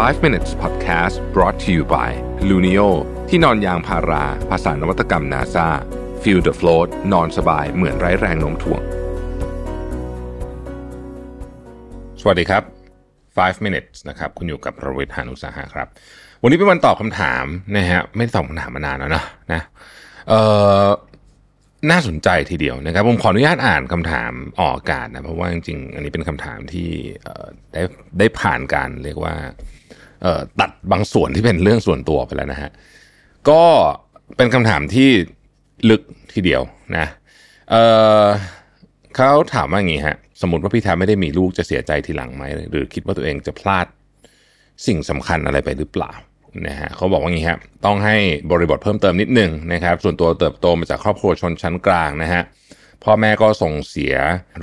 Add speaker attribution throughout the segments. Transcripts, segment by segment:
Speaker 1: 5 minutes podcast brought to you by Luno ที่นอนยางพารา ภาษานวัตกรรม NASA feel the float นอนสบายเหมือนไร้แรงโน้มถ่วง สวัสดีครับ 5 minutes นะครับ คุณอยู่กับประวิทยานุสาหะครับ วันนี้เป็นวันตอบคำถามนะฮะ ไม่ได้ตอบคำถามมานานแล้วนะนะเอ่อน่าสนใจทีเดียวนะครับ ผมขออนุญาตอ่านคำถามออกอากาศนะ เพราะว่าจริงๆ อันนี้เป็นคำถามที่ได้ได้ผ่านการเรียกว่า ตัดบางส่วนที่เป็นเรื่องส่วนตัวไปแล้วนะฮะก็เป็นคำถามที่ลึกทีเดียวนะเเขาถามว่าอย่างนี้ฮะสมมติว่าพี่แทบไม่ได้มีลูกจะเสียใจทีหลังไหมหรือคิดว่าตัวเองจะพลาดสิ่งสำคัญอะไรไปหรือเปล่านะฮะเขาบอกว่าอย่างนี้ครับต้องให้บริบทเพิ่มเติมนิดนึงนะครับ ส่วนตัวเติบโตมาจากครอบครัวชนชั้นกลางนะฮะ พ่อแม่ก็ส่งเสีย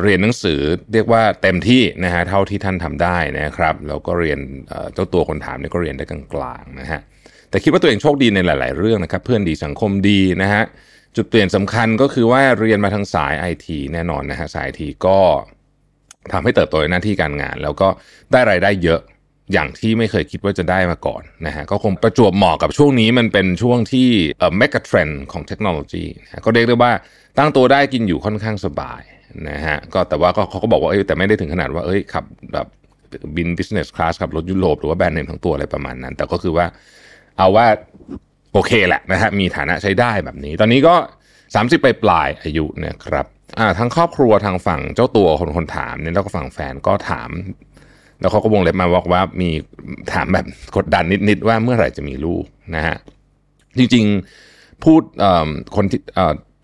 Speaker 1: เรียนหนังสือเรียกว่าเต็มที่นะฮะเท่าที่ท่านทำได้นะครับแล้วก็เรียนเจ้าตัวคนถามนี่ก็เรียนได้กลางๆนะฮะแต่คิดว่าตัวเองโชคดีในหลาย ๆ เรื่องนะครับ เพื่อนดีสังคมดีนะฮะจุดเปลี่ยนสำคัญก็คือว่าเรียนมาทางสายไอทีแน่นอนนะฮะสายไอทีก็ทำให้เติบโตในหน้าที่การงาน แล้วก็ได้รายได้เยอะ อย่างที่ไม่เคยคิดว่าจะได้มาก่อนนะฮะก็คงประจวบเหมาะกับช่วงนี้มันเป็นช่วงที่เอ่อ mega trend ของเทคโนโลยีนะก็เรียกได้ว่าตั้งตัวได้กินอยู่ค่อนข้างสบายนะฮะก็แต่ว่าก็เขาก็บอกว่าเอ้ยแต่ไม่ได้ถึงขนาดว่าเอ้ยขับแบบบิน business class ขับรถยุโรปหรือว่าแบรนด์เนมทั้งตัวอะไรประมาณนั้น แต่ก็คือว่าเอาว่าโอเคแหละนะฮะมีฐานะใช้ได้แบบนี้ ตอนนี้ก็ 30 ไปปลายอายุนะครับอ่าทั้งครอบครัวทางฝั่งเจ้าตัวคนคนถามเนี่ยแล้วก็ฝั่งแฟนก็ถาม แล้วเขาก็วงเล็บมาบอกว่ามีถามแบบกดดันนิดๆว่าเมื่อไหร่จะมีลูกนะฮะจริงๆพูดคนที่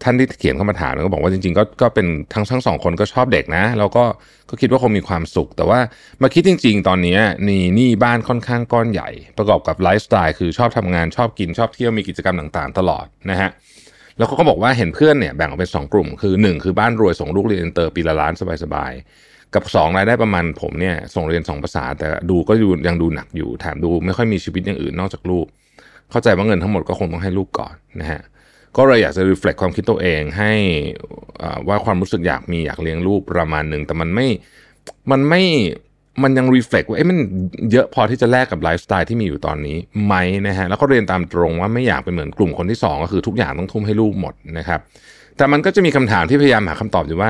Speaker 1: ท่านที่เขียนเข้ามาถามก็บอกว่าจริงๆก็ก็เป็นทั้งทั้งสองคนก็ชอบเด็กนะแล้วก็ก็คิดว่าคงมีความสุข แต่ว่ามาคิดจริง ๆ ตอนนี้นี่นี่บ้านค่อนข้างก้อนใหญ่ ประกอบกับไลฟ์สไตล์คือชอบทำงานชอบกินชอบเที่ยวมีกิจกรรมต่างๆ ตลอดนะฮะแล้วเขาก็บอกว่าเห็นเพื่อนเนี่ยแบ่งออกเป็นสองกลุ่มคือหนึ่งคือบ้านรวยส่งลูกเรียนอินเตอร์ปีละล้านสบายๆ กับสองรายได้ประมาณผมเนี่ยส่งเรียนสองภาษา แต่ดูก็ดูยังดูหนักอยู่แถมดูไม่ค่อยมีชีวิตอย่างอื่นนอกจากลูก เข้าใจว่าเงินทั้งหมดก็คงต้องให้ลูกก่อนนะฮะก็เลยอยากจะ reflect ความคิดตัวเองให้อ่าว่าความรู้สึกอยากมีอยากเลี้ยงลูกประมาณหนึ่งแต่มันไม่มันไม่มันยัง reflect ว่าเอ๊ะมันเยอะพอที่จะแลกกับไลฟ์สไตล์ที่มีอยู่ตอนนี้ไหมนะฮะแล้วก็เรียนตามตรงว่าไม่อยากเป็นเหมือนกลุ่มคนที่สองก็คือทุกอย่างต้องทุ่มให้ลูกหมดนะครับ แต่มันก็จะมีคำถามที่พยายามหาคำตอบอยู่ว่า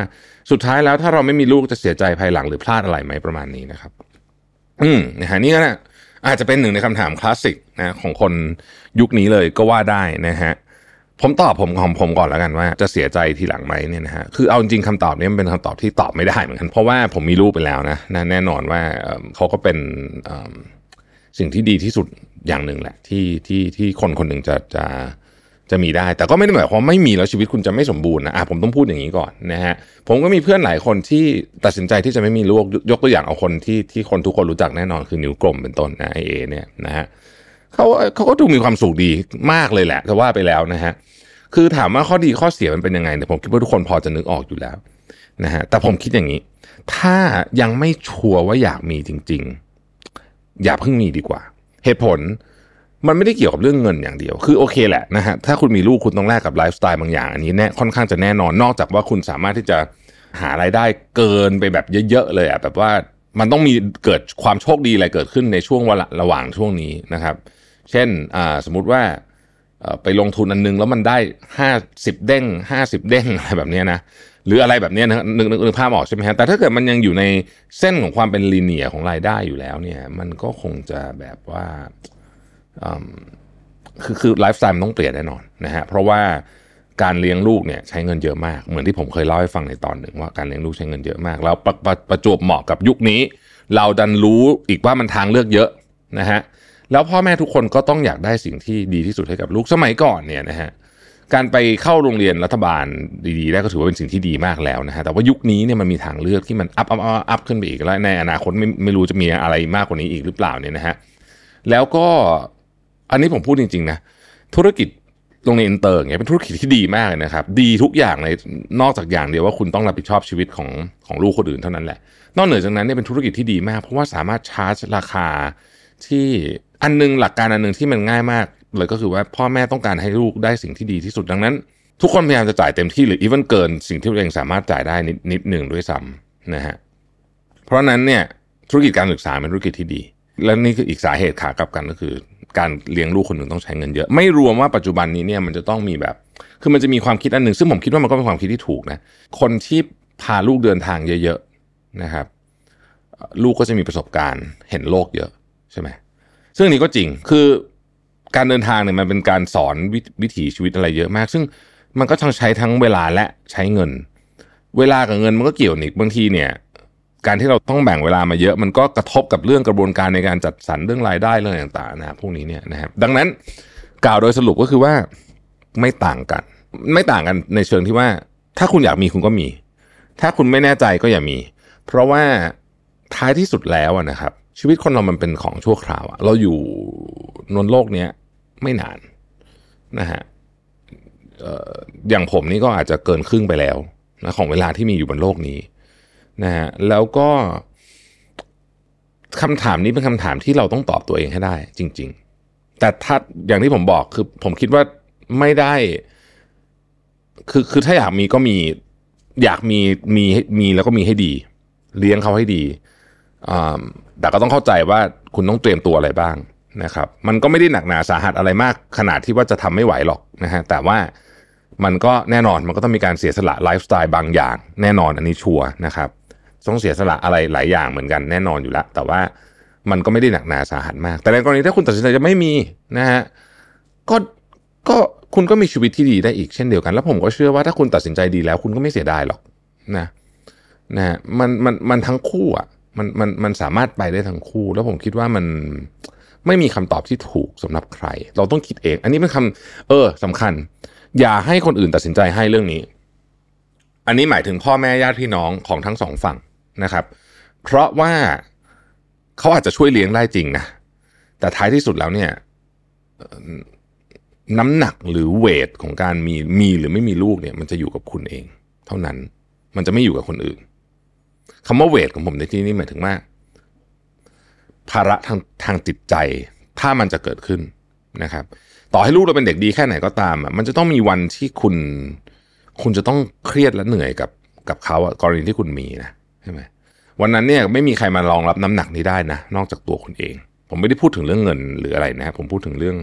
Speaker 1: สุดท้ายแล้วถ้าเราไม่มีลูกจะเสียใจภายหลังหรือพลาดอะไรไหมประมาณนี้นะครับ อืมนะฮะนี่ก็นะอาจจะเป็นหนึ่งในคำถามคลาสสิกนะของคนยุคนี้เลยก็ว่าได้นะฮะผมตอบผมของผมก่อนแล้วกันว่าจะเสียใจทีหลังไหมเนี่ยนะฮะคือเอาจริงๆคำตอบนี้มันเป็นคำตอบที่ตอบไม่ได้เหมือนกันเพราะว่าผมมีลูกไปแล้วนะแน่นอนว่าเขาก็เป็นสิ่งที่ดีที่สุดอย่างหนึ่งแหละ ที่ที่ที่คนคนหนึ่งจะจะจะ จะมีได้ แต่ก็ไม่ได้หมายความไม่มีแล้วชีวิตคุณจะไม่สมบูรณ์นะอะผมต้องพูดอย่างนี้ก่อนนะฮะผมก็มีเพื่อนหลายคนที่ตัดสินใจที่จะไม่มีลูกยกตัวอย่างเอาคนที่ที่คนทุกคนรู้จักแน่นอนคือนิ้วกลมเป็นต้นนะไอเอเนี่ยนะฮะเขาเขาก็ดูมีความสุขดีมากเลยแหละจะว่าไปแล้วนะฮะคือถามว่าข้อดีข้อเสียมันเป็นยังไงเนี่ยผมคิดว่าทุกคนพอจะนึกออกอยู่แล้วนะฮะแต่ผมคิดอย่างนี้ ถ้ายังไม่ชัวร์ว่าอยากมีจริง ๆ อย่าเพิ่งมีดีกว่า เหตุผล มันไม่ได้เกี่ยวกับเรื่องเงินอย่างเดียว คือโอเคแหละนะฮะ ถ้าคุณมีลูกคุณต้องแลกกับไลฟ์สไตล์บางอย่าง อันนี้แน่ค่อนข้างจะแน่นอน นอกจากว่าคุณสามารถที่จะหารายได้เกินไปแบบเยอะๆเลยอะแบบว่ามันต้องมีเกิดความโชคดีอะไรเกิดขึ้นในช่วงวลาระหว่างช่วงนี้นะครับ เช่นอ่าสมมุติว่าไปลงทุนอันนึงแล้วมันได้ห้าสิบเด้งห้าสิบเด้งอะไรแบบนี้นะหรืออะไรแบบเนี้ยนะนึกนึกนึกภาพออกใช่ไหมฮะแต่ถ้าเกิดมันยังอยู่ในเส้นของความเป็นลีเนียของรายได้อยู่แล้วเนี่ย มันก็คงจะแบบว่า คือคือไลฟ์สไตล์มันต้องเปลี่ยนแน่นอนนะฮะเพราะว่าการเลี้ยงลูกเนี่ยใช้เงินเยอะมาก เหมือนที่ผมเคยเล่าให้ฟังในตอนหนึ่งว่าการเลี้ยงลูกใช้เงินเยอะมาก แล้วประประประจวบเหมาะกับยุคนี้ เราดันรู้อีกว่ามันทางเลือกเยอะนะฮะแล้วพ่อแม่ทุกคนก็ต้องอยากได้สิ่งที่ดีที่สุดให้กับลูกสมัยก่อนเนี่ยนะฮะการไปเข้าโรงเรียนรัฐบาลดีๆได้ก็ถือว่าเป็นสิ่งที่ดีมากแล้วนะฮะแต่ว่ายุคนี้เนี่ยมันมีทางเลือกที่มัน up up up ขึ้นไปอีกแล้วในอนาคตไม่ไม่รู้จะมีอะไรมากกว่านี้อีกหรือเปล่าเนี่ยนะฮะแล้วก็ อันนี้ผมพูดจริงๆนะธุรกิจโรงเรียนอินเตอร์อย่างเงี้ยเป็นธุรกิจที่ดีมากเลยนะครับ ดีทุกอย่างเลยนอกจากอย่างเดียวว่าคุณต้องรับผิดชอบชีวิตของของลูกคนอื่นเท่านั้นแหละ นอกเหนือจากนั้นเนี่ยเป็นธุรกิจที่ดีมาก เพราะว่าสามารถชาร์จราคาที่อันนึงหลักการอันนึงที่มันง่ายมากเลยก็คือว่าพ่อแม่ต้องการให้ลูกได้สิ่งที่ดีที่สุดดังนั้น ทุกคนพยายามจะจ่ายเต็มที่หรืออีเวนเกินสิ่งที่ตัวเองสามารถจ่ายได้นิดนิดหนึ่งด้วยซ้ำนะฮะเพราะนั้นเนี่ยธุรกิจการศึกษาเป็นธุรกิจที่ดี แล้วนี่คืออีกสาเหตุขากลับกันก็คือ การเลี้ยงลูกคนหนึ่งต้องใช้เงินเยอะ ไม่รวมว่าปัจจุบันนี้เนี่ยมันจะต้องมีแบบ คือมันจะมีความคิดอันหนึ่งซึ่งผมคิดว่ามันก็เป็นความคิดที่ถูกนะคนที่พาลูกเดินทางเยอะๆนะครับ ลูกก็จะมีประสบการณ์เห็นโลกเยอะใช่ไหมซึ่งนี้ก็จริงคือการเดินทางเนี่ยมันเป็นการสอนววิถีชีวิตอะไรเยอะมาก ซึ่งมันก็ต้องใช้ทั้งเวลาและใช้เงิน เวลากับเงินมันก็เกี่ยวนิกบางทีเนี่ย การที่เราต้องแบ่งเวลามาเยอะ มันก็กระทบกับเรื่องกระบวนการในการจัดสรรเรื่องรายได้เรื่องต่างๆนะพวกนี้เนี่ยนะครับดังนั้นกล่าวโดยสรุปก็คือว่าไม่ต่างกัน ไม่ต่างกันในเชิงที่ว่า ถ้าคุณอยากมีคุณก็มี ถ้าคุณไม่แน่ใจก็อย่ามี เพราะว่าท้ายที่สุดแล้วนะครับ ชีวิตคนเรามันเป็นของชั่วคราวเราอยู่นนโลกเนี้ยไม่นานนะฮะอย่างผมนี่ก็อาจจะเกินครึ่งไปแล้วนะของเวลาที่มีอยู่บนโลกนี้ นะฮะแล้วก็คำถามนี้เป็นคำถามที่เราต้องตอบตัวเองให้ได้ จริง ๆ แต่ถ้าอย่างที่ผมบอกคือผมคิดว่าไม่ได้ คือคือถ้าอยากมีก็มี อยากมีมีมีแล้วก็มีให้ดี เลี้ยงเขาให้ดีแต่ก็ต้องเข้าใจว่าคุณต้องเตรียมตัวอะไรบ้างนะครับ มันก็ไม่ได้หนักหนาสาหัสอะไรมาก ขนาดที่ว่าจะทำไม่ไหวหรอกนะฮะแต่ว่ามันก็แน่นอนมันก็ต้องมีการเสียสละไลฟ์สไตล์บางอย่าง แน่นอนอันนี้ชัวร์นะครับ ต้องเสียสละอะไรหลายอย่างเหมือนกันแน่นอนอยู่แล้วแต่ว่ามันก็ไม่ได้หนักหนาสาหัสมาก แต่ในกรณีถ้าคุณตัดสินใจจะไม่มีนะฮะก็ก็คุณก็มีชีวิตที่ดีได้อีกเช่นเดียวกัน แล้วผมก็เชื่อว่าถ้าคุณตัดสินใจดีแล้ว คุณก็ไม่เสียดายหรอกนะนะมันมันมันทั้งคู่อะมันมันมันสามารถไปได้ทั้งคู่ แล้วผมคิดว่ามันไม่มีคำตอบที่ถูกสำหรับใคร เราต้องคิดเอง อันนี้เป็นคำเออสำคัญ อย่าให้คนอื่นตัดสินใจให้เรื่องนี้ อันนี้หมายถึงพ่อแม่ญาติพี่น้องของทั้งสองฝั่ง นะครับ เพราะว่าเขาอาจจะช่วยเลี้ยงได้จริงนะ แต่ท้ายที่สุดแล้วเนี่ยน้ำหนักหรือเวทของการมีมีหรือไม่มีลูกเนี่ยมันจะอยู่กับคุณเอง เท่านั้นมันจะไม่อยู่กับคนอื่นคำว่าเวทของผมในที่นี้หมายถึงว่า ภาระทางทางจิตใจถ้ามันจะเกิดขึ้นนะครับ ต่อให้ลูกเราเป็นเด็กดีแค่ไหนก็ตามอะมันจะต้องมีวันที่คุณ คุณจะต้องเครียดและเหนื่อยกับกับเขาอะกรณีที่คุณมีนะ ใช่ไหมวันนั้นเนี่ยไม่มีใครมารองรับน้ำหนักนี้ได้นะ นอกจากตัวคุณเอง ผมไม่ได้พูดถึงเรื่องเงินหรืออะไรนะผมพูดถึงเรื่อง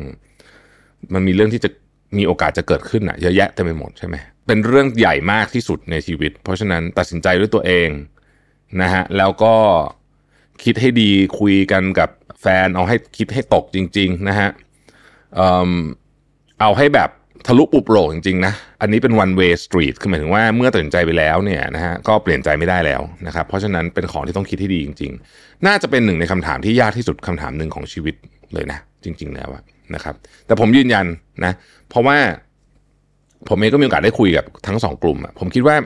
Speaker 1: มันมีเรื่องที่จะมีโอกาสจะเกิดขึ้นอะเยอะแยะเต็มไปหมดใช่ไหมเป็นเรื่องใหญ่มากที่สุดในชีวิต เพราะฉะนั้นตัดสินใจด้วยตัวเองนะฮะแล้วก็คิดให้ดีคุยกันกับแฟนเอาให้คิดให้ตกจริง ๆ นะฮะเอเอาให้แบบ ทะลุปุบโปร่งจริงๆนะอันนี้เป็น one way street คือหมายถึงว่าเมื่อตัดสินใจไปแล้วเนี่ยนะฮะก็เปลี่ยนใจไม่ได้แล้วนะครับเพราะฉะนั้นเป็นของที่ต้องคิดให้ดีจริง ๆ น่าจะเป็นหนึ่งในคำถามที่ยากที่สุดคำถามหนึ่งของชีวิตเลยนะ จริง ๆ แล้วนะครับ แต่ผมยืนยันนะเพราะว่าผมเองก็มีโอกาสได้คุยกับทั้งสองกลุ่มอะผมคิดว่า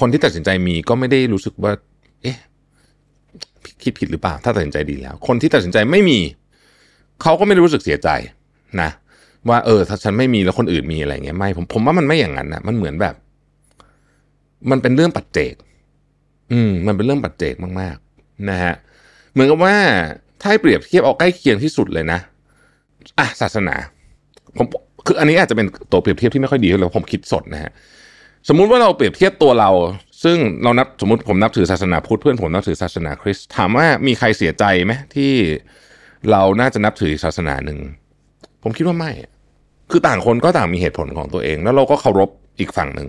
Speaker 1: คนที่ตัดสินใจมีก็ไม่ได้รู้สึกว่า เอ๊ะคิดผิดหรือเปล่า ถ้าตัดสินใจดีแล้ว คนที่ตัดสินใจไม่มี เขาก็ไม่รู้สึกเสียใจนะ ว่าเออถ้าฉันไม่มีแล้วคนอื่นมีอะไรเงี้ยไม่ผมผมว่ามันไม่อย่างนั้นนะมันเหมือนแบบ มันเป็นเรื่องปัจเจก อืม มันเป็นเรื่องปัจเจกมากๆนะฮะเหมือนกับว่าถ้าเปรียบเทียบเอาใกล้เคียงที่สุดเลยนะอะศาสนา ผมคืออันนี้อาจจะเป็นตัวเปรียบเทียบที่ไม่ค่อยดีเลยผมคิดสดนะฮะสมมุติว่าเราเปรียบเทียบตัวเรา ซึ่งเรานับสมมติผมนับถือศาสนาพุทธเพื่อนผมนับถือศาสนาคริสต์ถามว่ามีใครเสียใจไหมที่เราน่าจะนับถือศาสนาหนึ่ง ผมคิดว่าไม่ คือต่างคนก็ต่างมีเหตุผลของตัวเอง แล้วเราก็เคารพอีกฝั่งหนึ่ง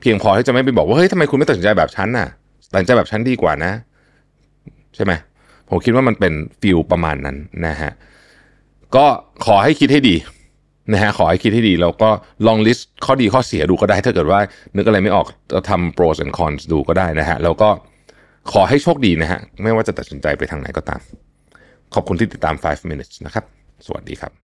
Speaker 1: เพียงพอที่จะไม่ไปบอกว่าเฮ้ยทำไมคุณไม่ตัดสินใจแบบฉันน่ะตัดสินใจแบบฉันดีกว่านะ ใช่ไหมผมคิดว่ามันเป็น feel ประมาณนั้นนะฮะก็ขอให้คิดให้ดีนะฮะขอให้คิดให้ดีแล้วก็ลอง list ข้อดีข้อเสียดูก็ได้ ถ้าเกิดว่านึกอะไรไม่ออกจะทำ pros and cons ดูก็ได้นะฮะแล้วก็ขอให้โชคดีนะฮะไม่ว่าจะตัดสินใจไปทางไหนก็ตาม ขอบคุณที่ติดตาม 5 minutes นะครับ สวัสดีครับ